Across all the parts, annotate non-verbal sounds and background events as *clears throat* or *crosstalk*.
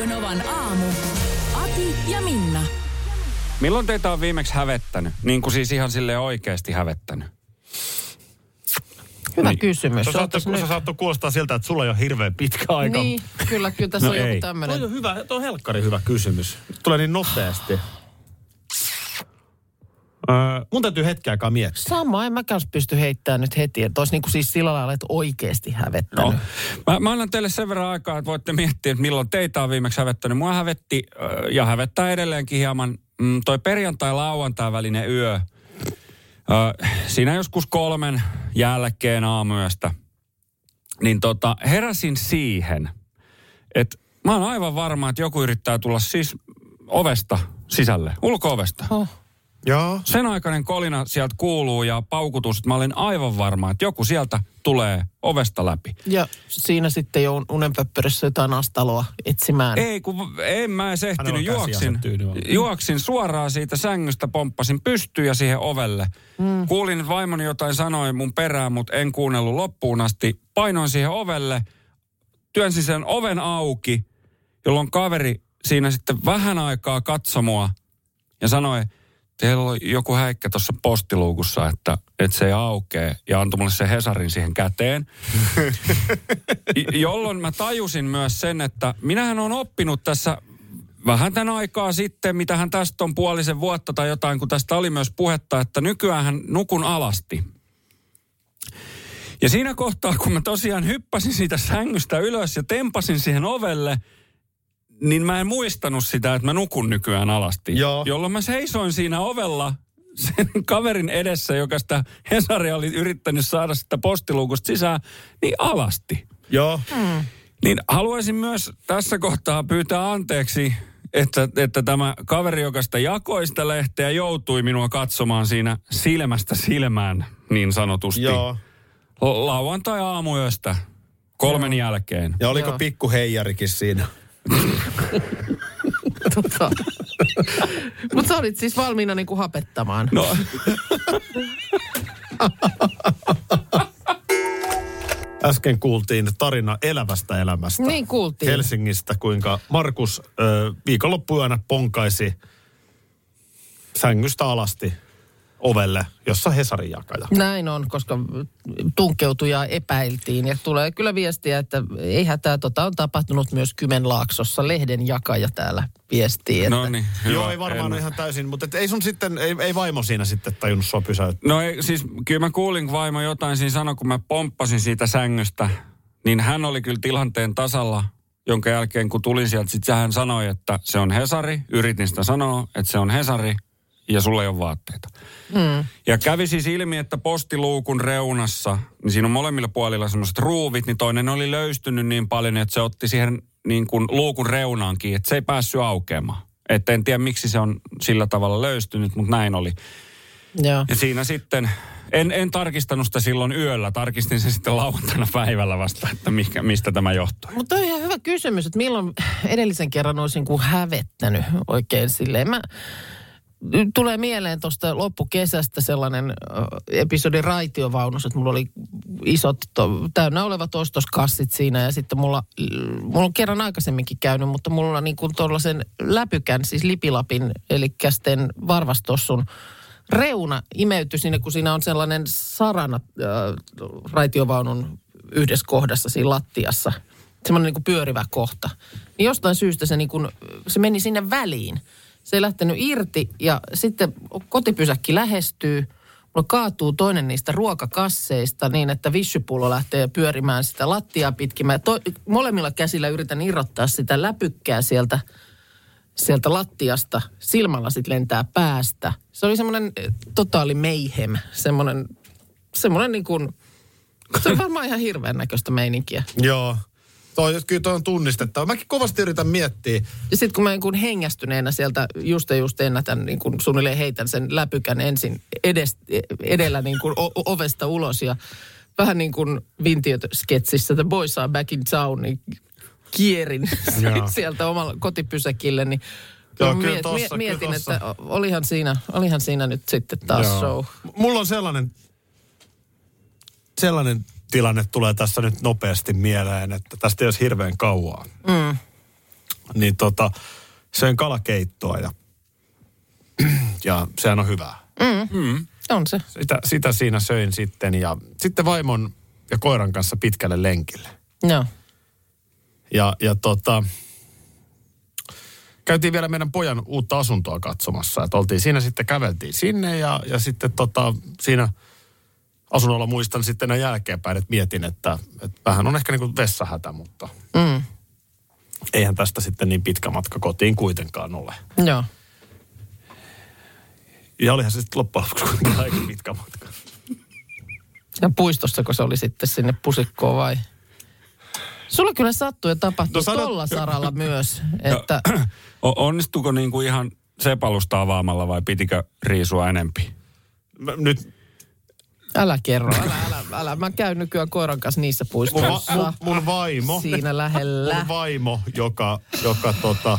Radio Novan aamu. Ati ja Minna. Milloin teitä on viimeksi hävettänyt? Niin kuin siis ihan sille oikeasti hävettänyt. Hyvä Niin. kysymys. Se saattoi, nyt- saattoi kuulostaa siltä, että sulla ei ole hirveän pitkä aika. Niin, kyllä, kyllä tässä No on joku ei. Toi tämmöinen. on hyvä, toi on helkkari hyvä kysymys. Tulee niin nopeasti. Öö, mun täytyy hetken aikaa miettiä. Sama, en mäkään pysty heittämään nyt heti. Että olisi niin kuin siis sillä lailla, että oikeasti hävettänyt. No. Mä, mä annan teille sen verran aikaa, että voitte miettiä, että milloin teitä on viimeksi hävettänyt. Mua hävetti äh, ja hävettää edelleenkin hieman mm, toi perjantai-lauantai välinen yö. Äh, siinä joskus kolmen jälkeen aamuyöstä. Niin tota, heräsin siihen, että mä oon aivan varma, että joku yrittää tulla siis ovesta sisälle, ulko-ovesta. Oh. Joo. Sen aikainen kolina sieltä kuuluu ja paukutus, että mä olin aivan varma, että joku sieltä tulee ovesta läpi. Ja siinä sitten jo unenpöppörissä jotain astaloa etsimään. Ei, kun en mä edes ehtinyt. Juoksin, juoksin suoraan siitä sängystä, pomppasin pystyyn ja siihen ovelle. Mm. Kuulin, että vaimoni jotain sanoi mun perään, mutta en kuunnellut loppuun asti. Painoin siihen ovelle, työnsin sen oven auki, jolloin kaveri siinä sitten vähän aikaa katsoi mua ja sanoi, teillä on joku häikkä tuossa postiluukussa, että, että se ei aukee. Ja antoi mulle se Hesarin siihen käteen. Jolloin mä tajusin myös sen, että minähän on oppinut tässä vähän tämän aikaa sitten, mitähän tästä on puolisen vuotta tai jotain, kun tästä oli myös puhetta, että nykyään nukun alasti. Ja siinä kohtaa, kun mä tosiaan hyppäsin siitä sängystä ylös ja tempasin siihen ovelle, niin mä en muistanut sitä, että mä nukun nykyään alasti. Joo. Jolloin mä seisoin siinä ovella sen kaverin edessä, joka sitä Hesaria oli yrittänyt saada sitä postiluukusta sisään, niin alasti. Joo. Niin haluaisin myös tässä kohtaa pyytää anteeksi, että, että tämä kaveri, joka sitä jakoi sitä lehteä, joutui minua katsomaan siinä silmästä silmään, niin sanotusti. Joo. La- Lauantai-aamuyöstä, kolmen jälkeen. Ja oliko Joo. pikku heijarikin siinä? *laughs* Tota. Mutta sä olit siis valmiina niin kuin hapettamaan. No, *laughs* Äsken kuultiin tarina elävästä elämästä. Niin kuultiin. Helsingistä, kuinka Markus ö, viikonloppuyönä ponkaisi sängystä alasti ovelle, jossa Hesarin jakaja. Näin on, koska tunkeutujaa epäiltiin. Ja tulee kyllä viestiä, että ei hätää, tota on tapahtunut myös Kymenlaaksossa. Lehden jakaja täällä viestii. Että no niin. hyvä. Joo, ei varmaan En- ihan täysin, mutta et ei sun sitten, ei, ei vaimo siinä sitten tajunnut sua pysäyttää. No ei, siis kyllä mä kuulin, kun vaimo jotain siinä sanoi, kun mä pomppasin siitä sängystä, niin hän oli kyllä tilanteen tasalla, jonka jälkeen kun tulin sieltä, sitten hän sanoi, että se on Hesari. Yritin sitä sanoa, että se on Hesari ja sulla ei ole vaatteita. Mm. Ja kävi siis ilmi, että postiluukun reunassa, niin siinä on molemmilla puolilla semmoiset ruuvit, niin toinen oli löystynyt niin paljon, että se otti siihen niin kuin luukun reunaankin, että se ei päässyt aukeamaan. Että en tiedä, miksi se on sillä tavalla löystynyt, mutta näin oli. Joo. Ja siinä sitten, en, en tarkistanut sitä silloin yöllä, tarkistin sen sitten lauantaina päivällä vasta, että mikä, mistä tämä johtuu. Mutta on ihan hyvä kysymys, että milloin edellisen kerran olisin kuin hävettänyt oikein silleen. Mä, tulee mieleen tuosta loppukesästä sellainen episodi raitiovaunussa, että mulla oli isot, to, täynnä olevat ostoskassit siinä ja sitten mulla, mulla on kerran aikaisemminkin käynyt, mutta mulla on niin kuin tuollaisen läpykän, siis lipilapin, eli kästen varvastossun reuna imeytyi sinne, kun siinä on sellainen sarana äh, raitiovaunun yhdessä kohdassa siinä lattiassa. Semmoinen niin kuin pyörivä kohta. Niin jostain syystä se, niin kuin, se meni sinne väliin. Se ei lähtenyt irti ja sitten kotipysäkki lähestyy. Mulla kaatuu toinen niistä ruokakasseista niin, että vissypullo lähtee pyörimään sitä lattiaa pitkin. Mä to, molemmilla käsillä yritän irrottaa sitä läpykkää sieltä sieltä lattiasta, silmälasit lentää päästä. Se oli semmoinen eh, totaali mayhem, semmoinen, semmoinen niin kuin, se on varmaan ihan hirveän näköistä meininkiä. Joo. Toi, kyllä toi on tunnistettava. Mäkin kovasti yritän miettiä. Ja sitten kun mä niin kun hengästyneenä sieltä just ja just ennätän, niin kun suunnilleen heitän sen läpykän ensin edes, edellä niin kuin o- ovesta ulos ja vähän niin kuin Vintiöt-sketsissä The Boys Are Back in Town, niin kierin *laughs* sieltä omalla kotipysäkille, niin Joo, kyllä kyllä miet, tossa, mietin, kyllä tossa. että olihan siinä, olihan siinä nyt sitten taas Joo. show. Mulla on sellainen, sellainen tilanne tulee tässä nyt nopeasti mieleen, että tästä ei olisi hirveän kauaa. Mm. Niin tota, söin kalakeittoa ja, *clears throat* ja sehän on hyvää. On se. Sitä, sitä siinä söin sitten ja sitten vaimon ja koiran kanssa pitkälle lenkille. Joo. Ja, ja tota, käytiin vielä meidän pojan uutta asuntoa katsomassa. Että oltiin siinä sitten, käveltiin sinne ja, ja sitten tota, siinä asunnolla muistan sitten näin jälkeenpäin, että mietin, että, että vähän on ehkä niin kuin vessahätä, mutta Mm. eihän tästä sitten niin pitkä matka kotiin kuitenkaan ole. Joo. Ja olihan se sitten loppujen lopuksi aika pitkä matka. Ja puistossa, kun se oli sitten sinne pusikkoon vai? Sulla kyllä sattuu ja tapahtuu No no, sano- tolla saralla myös, *laughs* että *clears throat* onnistuko niin kuin ihan sepalusta avaamalla vai pitikö riisua enempi? Nyt älä kerro, älä, älä, älä. Mä käyn nykyään koiran kanssa niissä mun, puistoissa. va, mun, mun vaimo, Siinä lähellä. mun vaimo, joka, joka tota,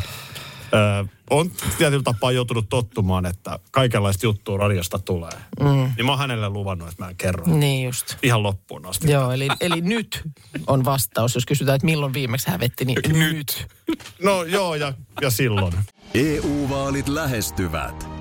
ö, on tietyllä tapaa joutunut tottumaan, että kaikenlaista juttua radiosta tulee. Mm. Niin mä oon hänelle luvannut, että mä en kerro. Niin just. Ihan loppuun asti. Joo, eli, eli nyt on vastaus. Jos kysytään, että milloin viimeksi hävetti, niin nyt. No joo, ja, ja silloin. EU-vaalit lähestyvät.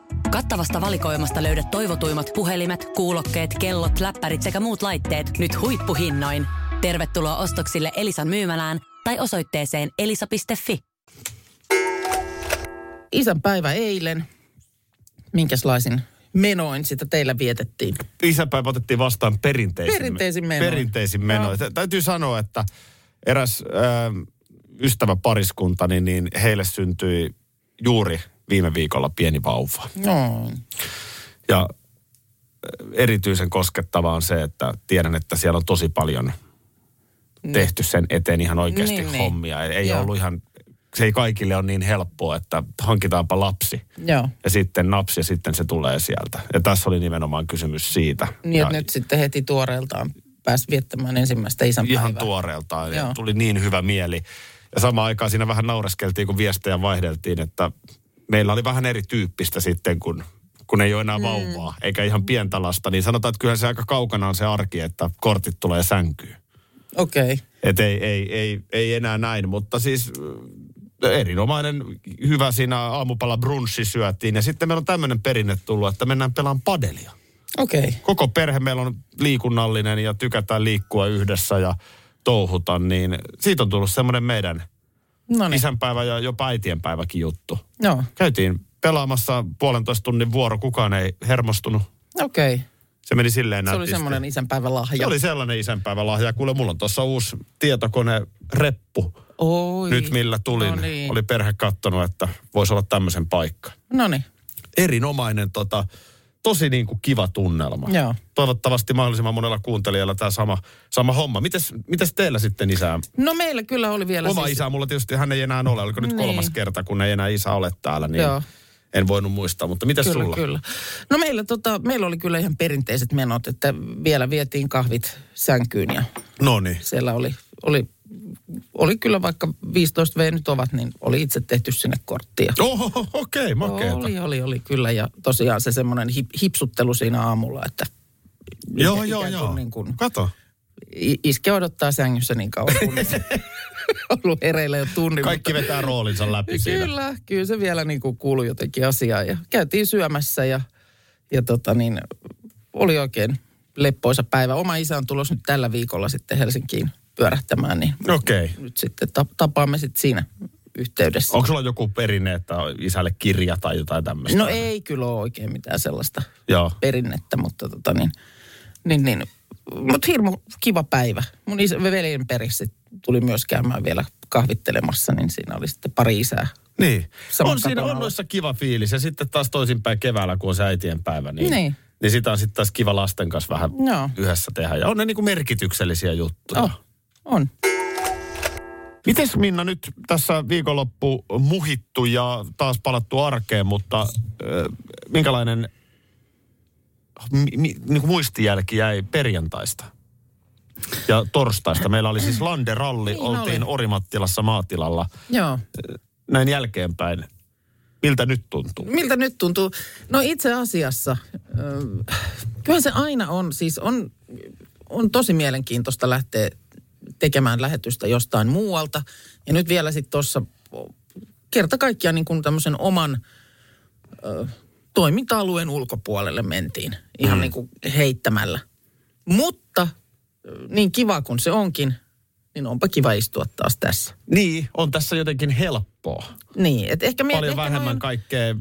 Kattavasta valikoimasta löydät toivotuimmat puhelimet, kuulokkeet, kellot, läppärit sekä muut laitteet nyt huippuhinnoin. Tervetuloa ostoksille Elisan myymälään tai osoitteeseen elisa.fi. Isän päivä eilen. Minkäslaisin menoin sitä teillä vietettiin? Isäpäivä otettiin vastaan perinteisin, Perinteisin menoin. perinteisin menoin. Tä- Täytyy sanoa, että eräs äh, ystäväpariskunta, niin, niin heille syntyi juuri viime viikolla pieni vauva. No, Ja äh, erityisen koskettavaa on se, että tiedän, että siellä on tosi paljon tehty sen eteen ihan oikeasti Niin, niin. hommia. Ei Joo. ollut ihan, se ei kaikille ole niin helppoa, että hankitaanpa lapsi. joo. Ja sitten naps ja sitten se tulee sieltä. Ja tässä oli nimenomaan kysymys siitä. Niin, ja nyt sitten heti tuoreeltaan pääsi viettämään ensimmäistä isänpäivää. ihan tuoreeltaan. Ja tuli niin hyvä mieli. Ja samaan aikaan siinä vähän naureskeltiin, kun viestejä vaihdeltiin, että meillä oli vähän erityyppistä sitten, kun, kun ei ole enää vauvaa, eikä ihan pientä lasta. Niin sanotaan, että kyllä se aika kaukana on se arki, että kortit tulee sänkyyn. Okei. Okay. Että ei, ei, ei, ei enää näin, mutta siis äh, erinomainen hyvä siinä aamupala brunchi syötiin. Ja sitten meillä on tämmöinen perinne tullut, että mennään pelaamaan padelia. Okei. Okay. Koko perhe meillä on liikunnallinen ja tykätään liikkua yhdessä ja touhuta, niin siitä on tullut semmoinen meidän No niin. isänpäivä ja jopa äitienpäiväkin juttu. Joo. Käytiin pelaamassa puolentoista tunnin vuoro, kukaan ei hermostunut. Okei. Okay. Se meni silleen Se oli semmoinen isänpäivän lahja. Se oli sellainen isänpäivälahja. Kuule, mulla on tuossa uusi tietokone reppu. Oi. Nyt millä tulin. No niin. Oli perhe kattonut, että voisi olla tämmöisen paikka. No niin. Erinomainen tota, tosi niin kuin kiva tunnelma. Joo. Toivottavasti mahdollisimman monella kuuntelijalla tämä sama, sama homma. Mites, mites teillä sitten isä? No meillä kyllä oli vielä Oma siis... isä, mulla tietysti hän ei enää ole. Oliko nyt Niin. kolmas kerta, kun ei enää isä ole täällä, niin Joo. en voinut muistaa. Mutta mitäs Kyllä, sulla? kyllä. No meillä, tota, meillä oli kyllä ihan perinteiset menot, että vielä vietiin kahvit sänkyyn ja No niin. siellä oli, oli oli kyllä vaikka 15 V nyt ovat, niin oli itse tehty sinne korttia. Oho, okei, okay, makeeta. Oli, oli, oli kyllä. Ja tosiaan se semmoinen hip, hipsuttelu siinä aamulla, että Joo, joo, joo. Niin kuin, Kato. iske odottaa sängyssä niin kauan, kunnes *laughs* ollut hereillä jo tunnin. Kaikki mutta- vetää roolinsa läpi siinä. Kyllä, kyllä se vielä niin kuin kuului jotenkin asiaan. Ja käytiin syömässä ja, ja tota niin, oli oikein leppoisa päivä. Oma isä on tulossa nyt tällä viikolla sitten Helsinkiin pyörähtämään, niin Okei. Okay. nyt sitten ta- tapaamme sitten siinä yhteydessä. Onko sulla joku perinne, että on isälle kirja tai jotain tämmöistä? No ei kyllä ole oikein mitään sellaista Joo. perinnettä, mutta tota niin, niin, niin mutta hirmu kiva päivä. Mun isä, veljen perissä tuli myös käymään vielä kahvittelemassa, niin siinä oli sitten pari isää. Niin. Saman on siinä on noissa kiva fiilis. Ja sitten taas toisinpäin keväällä, kun on se äitien päivä, niin, Niin. niin sitä on sitten taas kiva lasten kanssa vähän Joo. yhdessä tehdä. Ja on ne niinku merkityksellisiä juttuja. Oh, on. Mites Minna nyt tässä viikonloppu muhittu ja taas palattu arkeen, mutta äh, minkälainen mi, mi, niin muistijälki jäi perjantaista ja torstaista? Meillä oli siis Landeralli, Niin oltiin oli. Orimattilassa maatilalla Joo. näin jälkeenpäin. Miltä nyt tuntuu? Miltä nyt tuntuu? No itse asiassa, kyllä se aina on, siis on, on tosi mielenkiintoista lähteä tekemään lähetystä jostain muualta. Ja nyt vielä sitten tuossa kerta kaikkiaan niin kuin tämmöisen oman ö, toiminta-alueen ulkopuolelle mentiin ihan mm. niin kuin heittämällä. Mutta niin kiva kuin se onkin, niin onpa kiva istua taas tässä. Niin, on tässä jotenkin helppoa. Niin, että ehkä me, Paljon ehkä vähemmän noin- kaikkea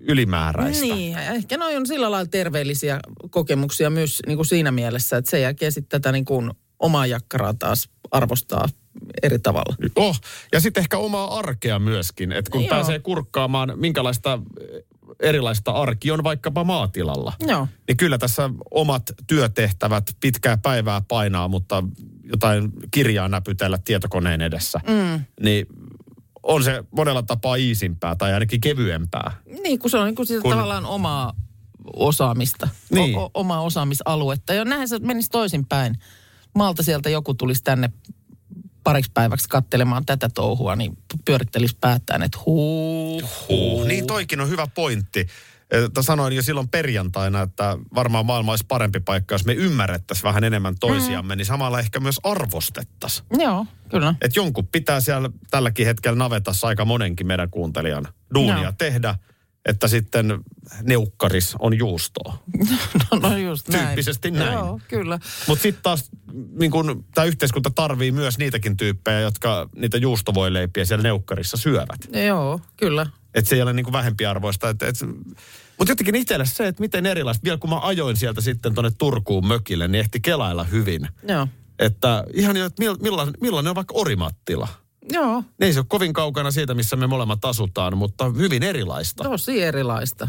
ylimääräistä. Niin, ehkä noin on sillä lailla terveellisiä kokemuksia myös niin kuin siinä mielessä, että sen jälkeen sitten tätä niin kuin omaa jakkaraa taas arvostaa eri tavalla. Oh, ja sitten ehkä omaa arkea myöskin, että kun Joo. pääsee kurkkaamaan, minkälaista eh, erilaista arki on vaikkapa maatilalla. Joo. Niin kyllä tässä omat työtehtävät pitkää päivää painaa, mutta jotain kirjaa näpytellä tietokoneen edessä. Mm. Niin on se monella tapaa iisimpää tai ainakin kevyempää. Niin, kun se on niin sitä Kun- tavallaan omaa osaamista, Niin. o- o- omaa osaamisaluetta. Ja näin se menisi toisinpäin. Maalta sieltä joku tulisi tänne pariksi päiväksi kattelemaan tätä touhua, niin pyörittelisi päättään, että huu, Uh, niin toikin on hyvä pointti. Että sanoin jo silloin perjantaina, että varmaan maailma olisi parempi paikka, jos me ymmärrettäisiin vähän enemmän toisiamme, mm. niin samalla ehkä myös arvostettaisiin. Joo, kyllä. Että jonkun pitää siellä tälläkin hetkellä navetassa aika monenkin meidän kuuntelijan duunia Joo. tehdä, että sitten neukkaris on juustoa. *laughs* No, no just näin. Tyyppisesti näin. Joo, kyllä. Mutta sitten taas niin kun, tämä yhteiskunta tarvii myös niitäkin tyyppejä, jotka niitä juustovoileipiä siellä neukkarissa syövät. Joo, kyllä. Että se ei ole niin kuin vähempiarvoista. Et, et, mutta jotenkin itselle se, että miten erilaista. Vielä kun mä ajoin sieltä sitten tuonne Turkuun mökille, niin ehti kelailla hyvin. Joo. Että ihan jo, että mill, millainen, millainen on vaikka Orimattila. Joo, Ne ei se ole kovin kaukana siitä, missä me molemmat asutaan, mutta hyvin erilaista. tosi erilaista.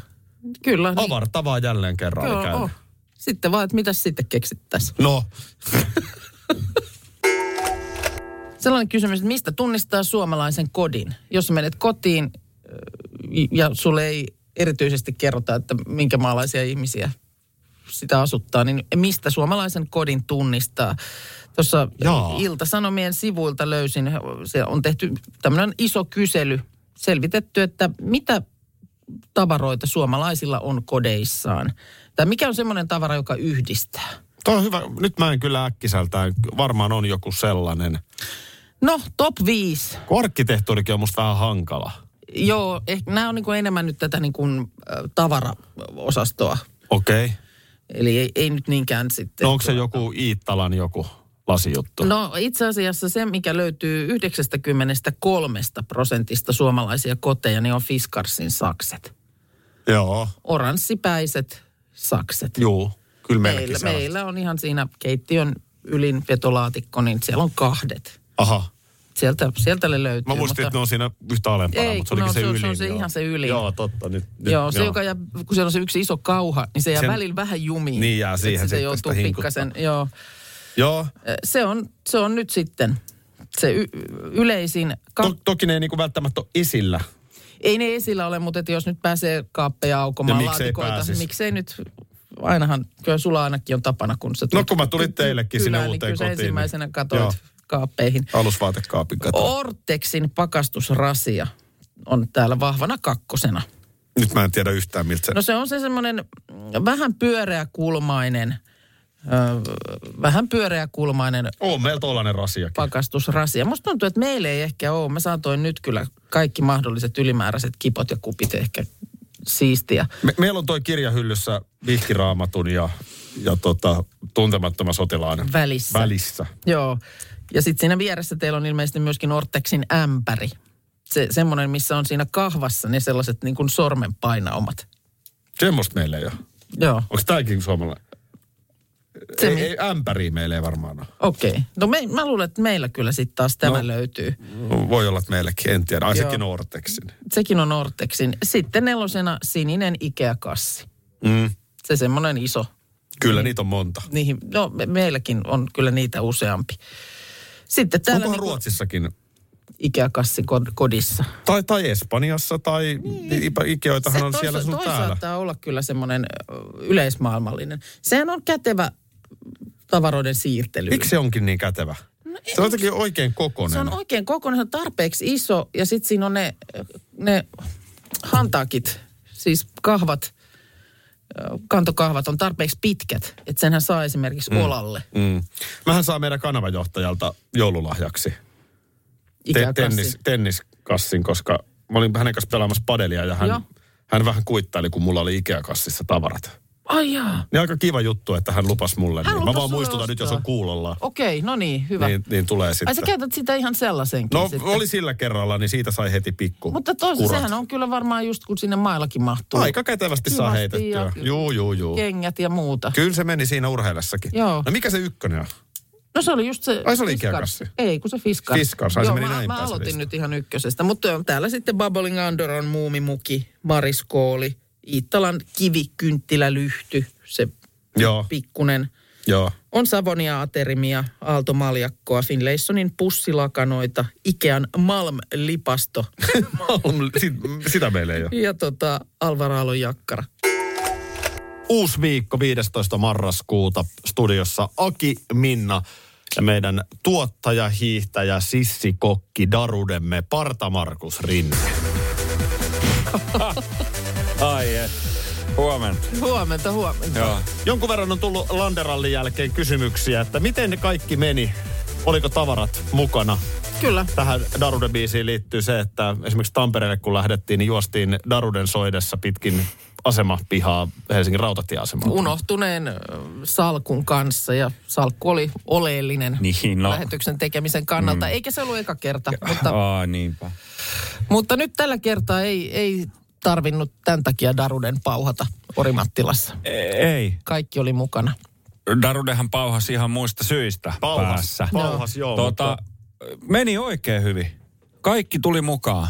Kyllä. Niin. Avartavaa jälleen kerran Joo. Sitten vaan, että mitä sitten keksittäisiin. No, *laughs* Sellainen kysymys, että mistä tunnistaa suomalaisen kodin? Jos menet kotiin ja sulle ei erityisesti kerrota, että minkä maalaisia ihmisiä sitä asuttaa, niin mistä suomalaisen kodin tunnistaa? Tuossa Jaa. Ilta-Sanomien sivuilta löysin, se on tehty tämmöinen iso kysely, selvitetty, että mitä tavaroita suomalaisilla on kodeissaan. Tai mikä on semmoinen tavara, joka yhdistää? toi on hyvä. Nyt mä en kyllä äkkiseltään, varmaan on joku sellainen. No, top 5. Kun arkkitehtuurikin on musta vähän hankala. Joo, ehkä nämä on niin kuin enemmän nyt tätä niin kuin, äh, tavaraosastoa. Okei. Okay. Eli ei, ei nyt niinkään sitten. No onko se joku Iittalan joku lasijuttu? No itse asiassa se, mikä löytyy 93 prosentista suomalaisia koteja, niin on Fiskarsin sakset. Joo, Oranssipäiset sakset. juu. Kyllä meillä, meillä on ihan siinä keittiön ylin vetolaatikko, niin siellä on kahdet. Aha. Sieltä, sieltä ne löytyy. Mä muistin, että ne on siinä yhtä alempana, Ei, mutta se olikin no, se, se on- ylin. se on se joo. ihan se ylin. Joo, totta. Nyt, nyt, Joo, se joka jää, kun siellä on se yksi iso kauha, niin se jää Sen- välillä vähän jumiin. Niin jää siihen se sitten joutuu pikkasen, joo. Joo, Se on, se on nyt sitten se y- yleisin. Ka- to, toki ne ei niinku välttämättä ole esillä. ei ne esillä ole, mutta että jos nyt pääsee kaappeja aukomaan, Ja miksei laatikoita, pääsis? miksei nyt, ainahan, kyllä sulla ainakin on tapana, kun sä No kun mä tulin teillekin sinne kylään, uuteen niin kyllä kotiin. ensimmäisenä Joo. katsoit kaappeihin. Alusvaatekaapin kato. Ortexin pakastusrasia on täällä vahvana kakkosena. Nyt mä en tiedä yhtään miltä se... No se on se semmoinen vähän pyöreäkulmainen, vähän pyöreäkulmainen On meillä tollanen rasiakin. pakastusrasia. Musta tuntuu, että meillä ei ehkä ole. Mä saatoin nyt kyllä kaikki mahdolliset ylimääräiset kipot ja kupit ehkä siistiä. Me, meillä on toi kirjahyllyssä vihkiraamatun ja, ja tota, tuntemattoman sotilaan Välissä. välissä. Joo. Ja sitten siinä vieressä teillä on ilmeisesti myöskin Ortexin ämpäri. Se, semmoinen, missä on siinä kahvassa ne sellaiset niin kuin sormenpainaumat. Semmoista meillä ei ole. Joo, Onko tämäkin suomalainen? Se Ei, mi- ei, ämpäriä meillä ei varmaan ole. okei. Okay. No me, mä luulen, että meillä kyllä sitten taas tämä No. löytyy. Voi olla, että meillekin, en tiedä. Ai Joo. sekin on Ortexin. Sekin on Ortexin. Sitten nelosena sininen Ikea-kassi. Mm. Se semmoinen iso. Kyllä niitä on monta. Niihin, no me, meilläkin on kyllä niitä useampi. Sitten täällä Onkohan niinku Ruotsissakin? Ikea-kassi kod- kodissa. Tai, tai Espanjassa, tai niin. Ikeoitahan on toisa- siellä sun täällä. saattaa olla kyllä semmoinen yleismaailmallinen. Sehän on kätevä tavaroiden siirtely. Miksi se onkin niin kätevä? se on jotenkin oikein kokonen. Se on oikein kokonainen, se on tarpeeksi iso ja sitten siinä on ne, ne hantaakit, siis kahvat, kantokahvat on tarpeeksi pitkät, että senhän saa esimerkiksi mm. olalle. Mm. Mähän saa meidän kanavajohtajalta joululahjaksi te- tennis, tenniskassin, koska mä olin hänen kanssa pelaamassa padelia ja Joo. hän, hän vähän kuittaili, kun mulla oli Ikea-kassissa tavarat. Ai jaa. Niin aika kiva juttu, että hän lupas mulle. Hän niin. Mä vaan muistutan nyt, jos ostaa. on kuulolla. Okei, no niin, hyvä. Niin, niin tulee sitten. Ai sä käytät sitä ihan sellaisenkin No sitten. oli sillä kerralla, niin siitä sai heti pikku Mutta toisaalta sehän on kyllä varmaan just kun sinne maillakin mahtuu. Aika kätevästi saa heitettyä. ja- Juu, juu, juu. Kengät ja muuta. Kyllä se meni siinä urheillessakin. Joo. No mikä se ykkönen on? No se oli just se... Ai, se oli? Ei, kun se Fiskars. Fiskars, ai se meni mä, näin mä aloitin nyt ihan ykkösestä. Mutta täällä sitten Bubbling Under on muumimuki, Mariskooli, Iittalan kivikynttilälyhty, se Joo, pikkunen. joo. On Savonia Aterimia, Aalto Maljakkoa, Finlaysonin pussilakanoita, Ikean Malm-lipasto *laughs* Sit, sitä meillä ei ole. ja tota Alvar Aallon jakkara. Uusi viikko 15. marraskuuta studiossa Aki Minna ja meidän tuottaja, hiihtäjä, sissikokki, darudemme Parta Markus Rinne. *laughs* Ai et. Huomenta. Huomenta, huomenta. Joo. Jonkun verran on tullut Landerallin jälkeen kysymyksiä, että miten ne kaikki meni? Oliko tavarat mukana? Kyllä. Tähän Daruden biisiin liittyy se, että esimerkiksi Tampereelle kun lähdettiin, niin juostiin Daruden soidessa pitkin asemapihaa Helsingin rautatieasemalta. unohtuneen salkun kanssa ja salkku oli oleellinen Niin, no. lähetyksen tekemisen kannalta. Mm. Eikä se ollut eka kerta, mutta, Aa, niinpä. mutta nyt tällä kertaa ei, ei tarvinnut tämän takia Daruden pauhata Orimattilassa. E- Ei. Kaikki oli mukana. Darudehan pauhasi ihan muista syistä Pauhas, päässä. pauhas joo, Tota, meni oikein hyvin. Kaikki tuli mukaan.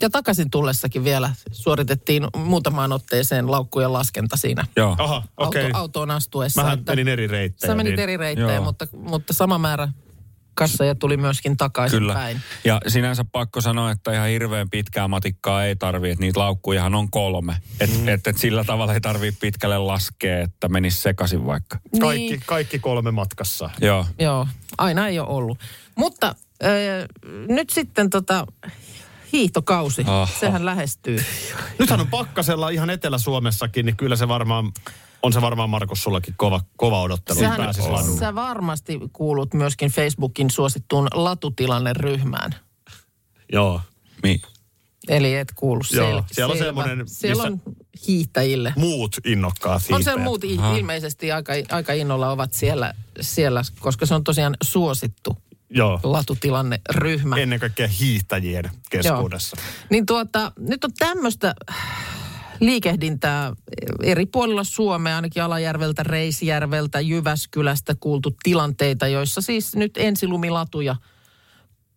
Ja takaisin tullessakin vielä suoritettiin muutamaan otteeseen laukkujen laskenta siinä Joo. Aha, okei. auto, autoon astuessa. Mähän että- menin eri reittejä. Sä menit niin. eri reittejä, Joo. mutta, mutta sama määrä kassaja tuli myöskin takaisin Kyllä. päin. Ja sinänsä pakko sanoa, että ihan hirveän pitkää matikkaa ei tarvi, että niitä laukkujahan on kolme. Että mm. et, et sillä tavalla ei tarvii pitkälle laskea, että menisi sekaisin vaikka. Kaikki, Niin. kaikki kolme matkassa. Joo. Joo, aina ei ole ollut. Mutta äh, nyt sitten tota, hiihtokausi, Aha. sehän lähestyy. Nythän on pakkasella ihan Etelä-Suomessakin, niin kyllä se varmaan, on se varmaan Markus sullakin kova, kova odottelu, pääsis ladulle. sä varmasti kuulut myöskin Facebookin suosittuun latutilanne-ryhmään. Joo. Mi- Eli et kuulu Joo, sel- siellä on selvä. semmoinen, Siellä on hiihtäjille. Muut innokkaat On hiihtäjät. siellä muut i- ilmeisesti aika, aika innolla ovat siellä, siellä, koska se on tosiaan suosittu Joo. latutilanne-ryhmä. Ennen kaikkea hiihtäjien keskuudessa. Niin tuota, nyt on tämmöistä liikehdintää eri puolilla Suomea, ainakin Alajärveltä, Reisjärveltä, Jyväskylästä kuultu tilanteita, joissa siis nyt ensilumilatuja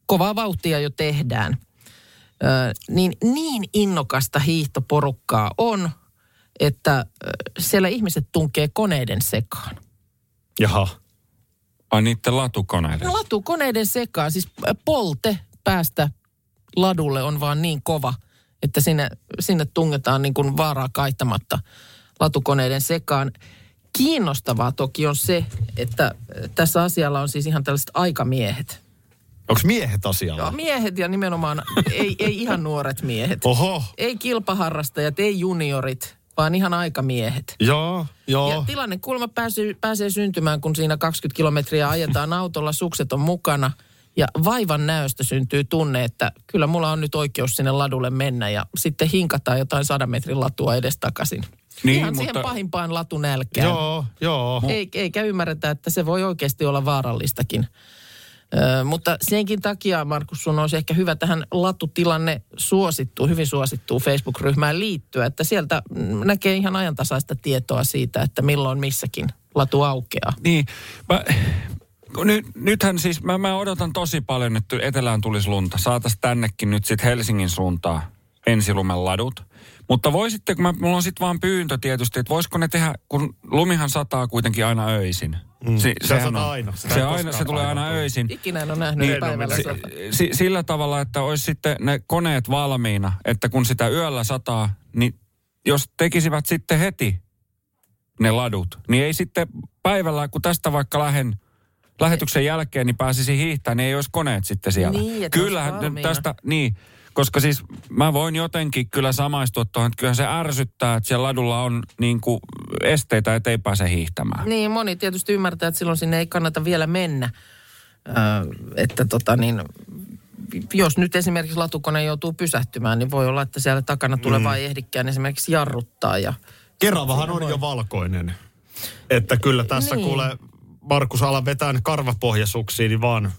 kovaa vauhtia jo tehdään. Ö, niin, niin innokasta hiihtoporukkaa on, että siellä ihmiset tunkee koneiden sekaan. Jaha. Ai niiden latukoneiden. No latukoneiden sekaan, siis polte päästä ladulle on vaan niin kova, että sinne, sinne tungetaan niin kuin vaaraa kaittamatta latukoneiden sekaan. Kiinnostavaa toki on se, että tässä asialla on siis ihan tällaiset aikamiehet. Onko miehet asialla? Joo, miehet ja nimenomaan ei, ei ihan nuoret miehet. Oho, Ei kilpaharrastajat, ei juniorit, vaan ihan aikamiehet. joo, joo. Ja tilanne kulma pääsee, pääsee syntymään, kun siinä 20 kilometriä ajetaan autolla, sukset on mukana. Ja vaivan näöstä syntyy tunne, että kyllä mulla on nyt oikeus sinne ladulle mennä. Ja sitten hinkataan jotain sadan metrin latua edestakaisin. Niin, Ihan siihen mutta- pahimpaan latunälkään. Joo, joo. Ei, eikä ymmärretä, että se voi oikeasti olla vaarallistakin. Ö, mutta senkin takia, Markus, sun olisi ehkä hyvä tähän latutilanne suosittuu, hyvin suosittuu Facebook-ryhmään liittyä, että sieltä näkee ihan ajantasaista tietoa siitä, että milloin missäkin latu aukeaa. Niin, mä, nyt, nythän siis, mä, mä odotan tosi paljon, että etelään tulisi lunta. Saatais tännekin nyt sitten Helsingin suuntaan ensilumen ladut. Mutta voisitteko, mä, mulla on sitten vaan pyyntö tietysti, että voisiko ne tehdä, kun lumihan sataa kuitenkin aina öisin. Mm. Si, Se sataa on- aina. Se, ei aina, se tulee aina öisin. Ikinä en ole nähnyt niin, päivällä. si- sata. Si, sillä tavalla, että olisi sitten ne koneet valmiina, että kun sitä yöllä sataa, niin jos tekisivät sitten heti ne ladut, niin ei sitten päivällä, kun tästä vaikka lähden lähetyksen jälkeen, niin pääsisi hiihtämään, niin ei olisi koneet sitten siellä. Niin, Kyllähän tästä, niin, koska siis mä voin jotenkin kyllä samaistua tuohon, että kyllähän se ärsyttää, että siellä ladulla on niin kuin esteitä, että ei pääse hiihtämään. Niin, moni tietysti ymmärtää, että silloin sinne ei kannata vielä mennä. Ö, että tota niin, jos nyt esimerkiksi latukone joutuu pysähtymään, niin voi olla, että siellä takana tuleva ei ehdikään esimerkiksi jarruttaa. Ja Keravahan on jo valkoinen. Että kyllä tässä Niin. niin. kuule Markus ala vetään karvapohjasuksiin, niin vaan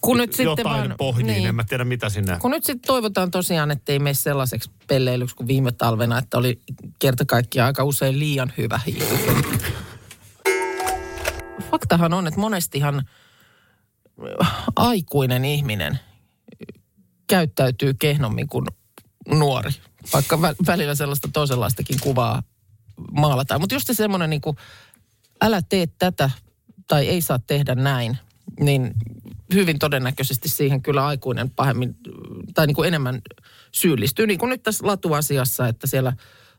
kun nyt sitten jotain vaan, pohjiin. niin, En mä tiedä mitä sinne. kun nyt sitten toivotaan tosiaan, että ei mene sellaiseksi pelleilyksi kuin viime talvena, että oli kerta kaikkiaan aika usein liian hyvä hiihtokenttä. Faktahan on, että monestihan aikuinen ihminen käyttäytyy kehnommin kuin nuori. Vaikka vä- välillä sellaista toisenlaistakin kuvaa maalataan. Mutta just se semmoinen niin kuin, älä tee tätä tai ei saa tehdä näin, niin hyvin todennäköisesti siihen kyllä aikuinen pahemmin tai niin kuin enemmän syyllistyy. Niin kuin nyt tässä latuasiassa, että siellä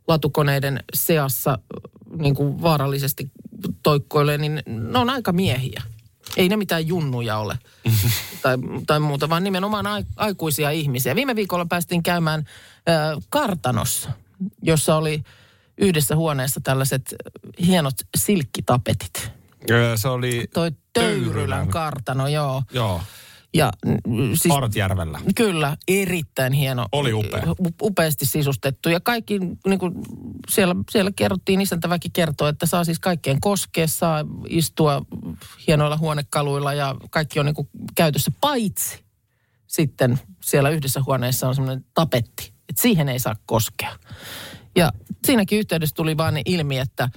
latukoneiden seassa niin kuin vaarallisesti toikkoilee, niin ne on aika miehiä. Ei ne mitään junnuja ole *laughs* tai, tai muuta, vaan nimenomaan ai, aikuisia ihmisiä. Viime viikolla päästiin käymään ö, kartanossa, jossa oli yhdessä huoneessa tällaiset hienot silkkitapetit. Öö, Se oli Toi Töyrylän Töyrylän. kartano, joo. Joo, Ja siis Artjärvellä. Kyllä, erittäin hieno. Oli upea. Upeasti sisustettu. Ja kaikki, niin kuin siellä, siellä kerrottiin, isäntäväki kertoi, että saa siis kaikkeen koskea, saa istua hienoilla huonekaluilla ja kaikki on niin kuin käytössä, paitsi sitten siellä yhdessä huoneessa on semmoinen tapetti, että siihen ei saa koskea. Ja siinäkin yhteydessä tuli vaan ilmi, että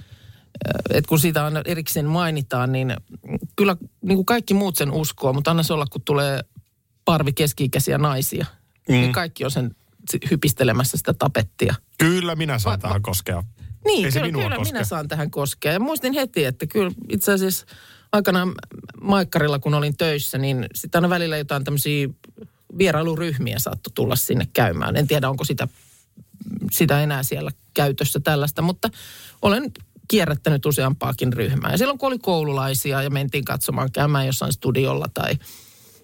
että kun siitä aina erikseen mainitaan, niin kyllä niin kuin kaikki muut sen uskoo, mutta anna se olla, kun tulee parvi keski-ikäisiä naisia, mm. niin kaikki on sen hypistelemässä sitä tapettia. Kyllä minä saan Va- tähän koskea. Niin, Ei kyllä, minua kyllä koske. minä saan tähän koskea. Ja muistin heti, että kyllä itse asiassa aikanaan Maikkarilla, kun olin töissä, niin sitten aina välillä jotain tämmöisiä vierailuryhmiä saattoi tulla sinne käymään. En tiedä, onko sitä, sitä enää siellä käytössä tällaista, mutta olen kierrättänyt useampaakin ryhmää. Ja silloin kun oli koululaisia ja mentiin katsomaan käymään jossain studiolla tai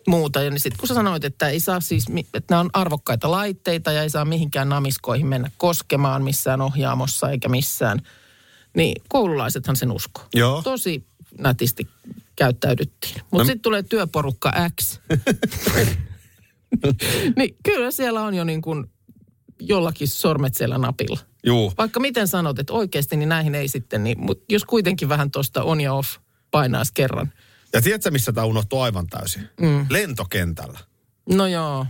muuta. Ja niin sitten kun sä sanoit, että ei saa siis, että nämä on arvokkaita laitteita ja ei saa mihinkään namiskoihin mennä koskemaan missään ohjaamossa eikä missään, niin koululaisethan sen uskoo. Joo. Tosi nätisti käyttäydyttiin. Mutta No- sitten tulee työporukka X. *laughs* niin kyllä siellä on jo niin kuin jollakin sormet siellä napilla. Juu. Vaikka miten sanot, että oikeasti niin näihin ei sitten, niin, mutta jos kuitenkin vähän tuosta on ja off painaisi kerran. Ja tiedätkö, missä tämä unohtuu aivan täysin? Mm. Lentokentällä. No joo,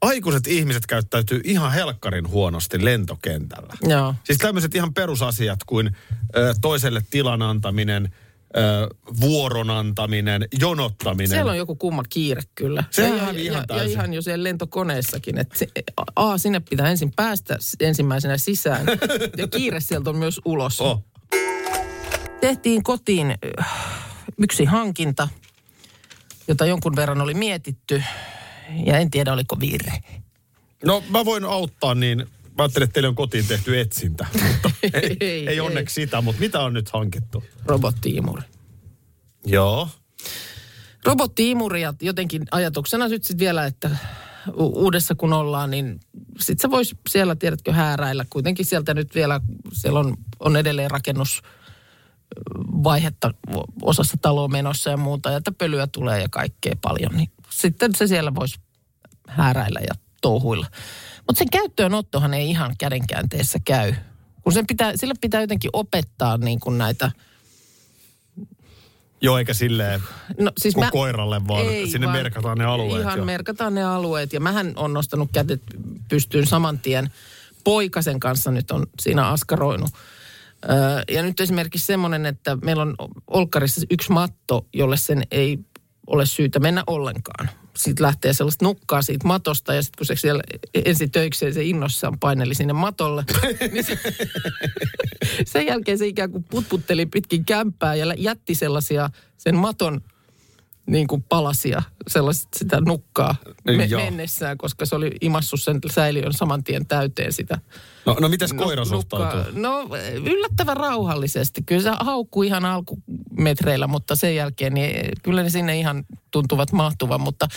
Aikuiset ihmiset käyttäytyy ihan helkkarin huonosti lentokentällä. joo. Siis tämmöiset ihan perusasiat kuin ö, toiselle tilan antaminen, vuoron antaminen, jonottaminen. Siellä on joku kumma kiire kyllä. Se ja, ihan ja, ja ihan jo siellä lentokoneessakin. Että se, a, sinne pitää ensin päästä ensimmäisenä sisään. *laughs* ja kiire sieltä on myös ulos. Oh. Tehtiin kotiin yksi hankinta, jota jonkun verran oli mietitty. Ja en tiedä, oliko virhe. No mä voin auttaa niin, mä ajattelin, että teille on kotiin tehty etsintä. *laughs* Mutta ei, ei, ei onneksi sitä, mutta mitä on nyt hankittu? Robottiimuri. Joo. robottiimuri ja jotenkin ajatuksena nyt sitten vielä, että u- uudessa kun ollaan, niin sitten se voisi siellä, tiedätkö, hääräillä. Kuitenkin sieltä nyt vielä, siellä on, on edelleen rakennus vaihetta osassa taloa menossa ja muuta, ja että pölyä tulee ja kaikkea paljon, niin sitten se siellä voisi hääräillä ja touhuilla. Mutta sen käyttöönottohan ei ihan kädenkäänteessä käy. Kun sen pitää, sille pitää jotenkin opettaa niin kuin näitä, Joo, eikä silleen no siis kuin koiralle, vaan ei, sinne vaan merkataan ne alueet. Ihan jo. merkataan ne alueet ja mähän on nostanut kädet pystyyn saman tien. Poikasen kanssa nyt on siinä askaroinut. Öö, ja nyt esimerkiksi semmoinen, että meillä on Olkkarissa yksi matto, jolle sen ei ole syytä mennä ollenkaan. Sitten lähtee sellaista nukkaa siitä matosta ja sitten kun se siellä ensi töikseen se innossaan paineli sinne matolle, *laughs* niin se, sen jälkeen se ikään kuin putputteli pitkin kämppää ja jätti sellaisia sen maton niin kuin palasia, sellaista sitä nukkaa me, Joo. mennessään, koska se oli imassut sen säiliön saman tien täyteen sitä No, no mites koira suhtautuu? nukkaa. No yllättävän rauhallisesti. Kyllä se haukkuu ihan alkumetreillä, mutta sen jälkeen niin kyllä ne sinne ihan tuntuvat mahtuvan. Mutta,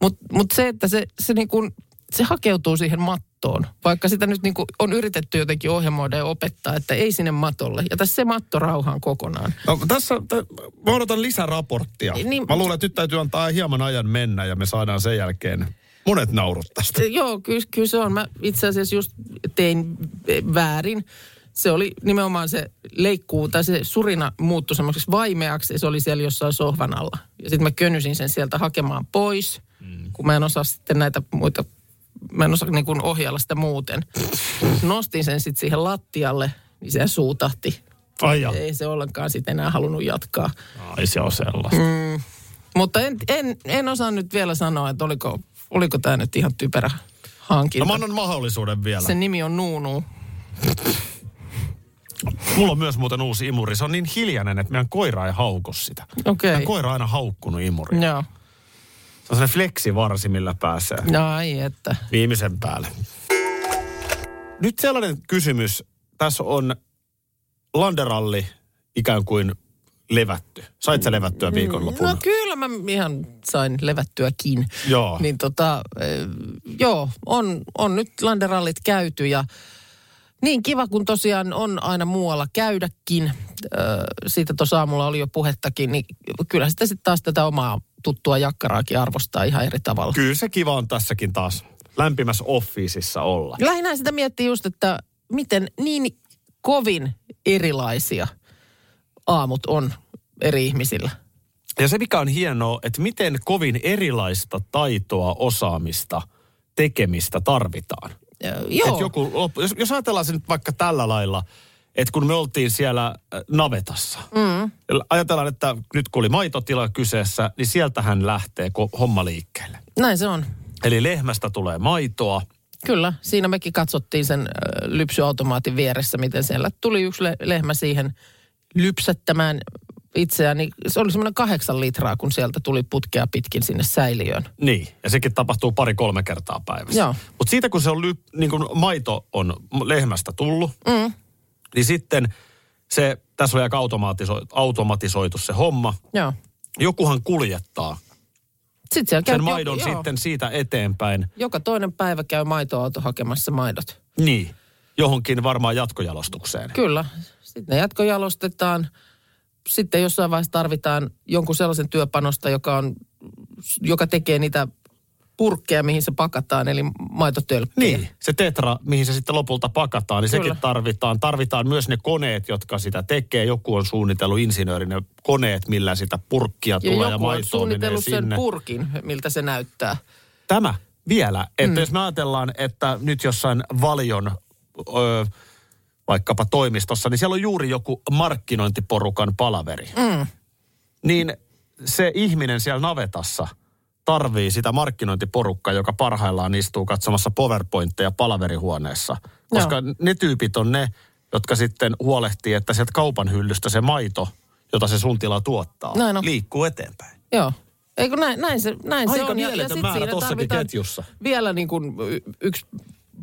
mutta, mutta se, että se, se, niin kuin, se hakeutuu siihen mattoon, vaikka sitä nyt niin kuin on yritetty jotenkin ohjelmoida ja opettaa, että ei sinne matolle. Ja tässä se matto rauhaan kokonaan. No, tässä, t- mä odotan lisäraporttia. Niin- mä luulen, että nyt täytyy antaa hieman ajan mennä ja me saadaan sen jälkeen monet naurut tästä. Joo, kyllä, kyllä se on. Mä itse asiassa just tein väärin. Se oli nimenomaan se leikkuu, tai se surina muuttui semmoiseksi vaimeaksi, ja se oli siellä jossain sohvan alla. Ja sitten mä könysin sen sieltä hakemaan pois, mm. kun mä en osaa sitten näitä muita, mä en osaa niin kuin ohjailla sitä muuten. Nostin sen sitten siihen lattialle, niin se suutahti. Ai ja. Ei se ollenkaan sitten enää halunnut jatkaa. Ai se on sellaista. Mm. Mutta en, en, en osaa nyt vielä sanoa, että oliko, oliko tämä nyt ihan typerä hankinta. No mä annan mahdollisuuden vielä. Sen nimi on Nuunu. Mulla on myös muuten uusi imuri. Se on niin hiljainen, että meidän koira ei hauku sitä. Okei. Meidän koira on aina haukkunut imuria. Joo. Se on sellainen fleksivarsi, millä pääsee No ai että. viimeisen päälle. Nyt sellainen kysymys. Tässä on Landeralli ikään kuin levätty. Sait sä levättyä viikonlopun? No kyllä mä ihan sain levättyäkin. Joo. Niin tota, eh, joo, on, on nyt landerallit käyty ja niin kiva kun tosiaan on aina muualla käydäkin. Siitä tuossa aamulla oli jo puhettakin, niin kyllä sitä sitten taas tätä omaa tuttua jakkaraakin arvostaa ihan eri tavalla. Kyllä se kiva on tässäkin taas lämpimässä officeissa olla. Lähinnä sitä miettii just, että miten niin kovin erilaisia aamut on eri ihmisillä. Ja se mikä on hienoa, että miten kovin erilaista taitoa, osaamista, tekemistä tarvitaan. Ö, Et Joo, joku, jos, jos ajatellaan se nyt vaikka tällä lailla, että kun me oltiin siellä äh, navetassa, mm. ajatellaan, että nyt kun oli maitotila kyseessä, niin sieltähän lähtee ko- homma liikkeelle. näin se on. Eli lehmästä tulee maitoa. Kyllä, siinä mekin katsottiin sen ö, lypsyautomaatin vieressä, miten siellä tuli yksi le- lehmä siihen lypsättämään itseään. Niin se oli semmoinen kahdeksan litraa, kun sieltä tuli putkea pitkin sinne säiliöön. Niin, ja sekin tapahtuu pari-kolme kertaa päivässä. Mutta siitä kun se on ly- niin kun maito on lehmästä tullut, Mm. Niin sitten se, tässä on aika automatiso- automatisoitu se homma. Joo. Jokuhan kuljettaa Sitten sen maidon joo, sitten siitä eteenpäin. Joka toinen päivä käy maitoauto hakemassa maidot. Niin, johonkin varmaan jatkojalostukseen. Kyllä. Sitten ne jatkojalostetaan. Sitten jossain vaiheessa tarvitaan jonkun sellaisen työpanosta, joka, on, joka tekee niitä purkkeja, mihin se pakataan, eli maitotölkkejä. Niin, se tetra, mihin se sitten lopulta pakataan, niin Kyllä. sekin tarvitaan. Tarvitaan myös ne koneet, jotka sitä tekee. Joku on suunnitellut insinööri ne koneet, millä sitä purkkia Ja tulee ja, on maitoa menee suunnitellut sen sinne. purkin, miltä se näyttää. Tämä vielä, että mm. jos me ajatellaan, että nyt jossain valion ö, vaikkapa toimistossa, niin siellä on juuri joku markkinointiporukan palaveri. Mm. Niin se ihminen siellä navetassa tarvii sitä markkinointiporukkaa, joka parhaillaan istuu katsomassa PowerPointteja palaverihuoneessa. Koska Joo. ne tyypit on ne, jotka sitten huolehtii, että sieltä kaupan hyllystä se maito, jota se sun tila tuottaa, Näin on. liikkuu eteenpäin. Joo. Eikö näin, näin se, näin se Aika on. Ja, ja mieletön sit määrä siinä tossakin tarvitaan ketjussa. Vielä niin kuin yksi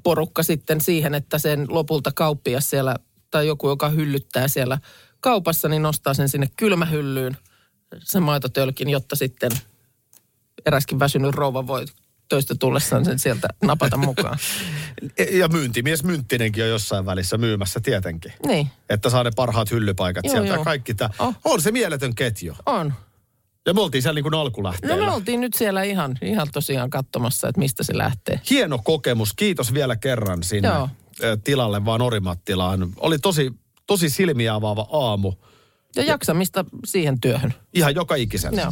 porukka sitten siihen, että sen lopulta kauppias siellä, tai joku, joka hyllyttää siellä kaupassa, niin nostaa sen sinne kylmähyllyyn. sen maitotölkin, jotta sitten eräskin väsynyt rouva voi töistä tullessaan sen sieltä napata mukaan. *laughs* Ja myyntimies Mynttinenkin on jossain välissä myymässä tietenkin. Niin, Että saa ne parhaat hyllypaikat Joo, sieltä ja joo. kaikki tämä. Oh. On se mieletön ketju. on. Ja me oltiin siellä niin kuin No alkulähteellä. me oltiin nyt siellä ihan, ihan tosiaan katsomassa, että mistä se lähtee. Hieno kokemus. Kiitos vielä kerran sinne Joo. tilalle vaan Orimattilaan. Oli tosi, tosi silmiä avaava aamu. Ja jaksamista siihen työhön. Ihan joka ikisen. Joo.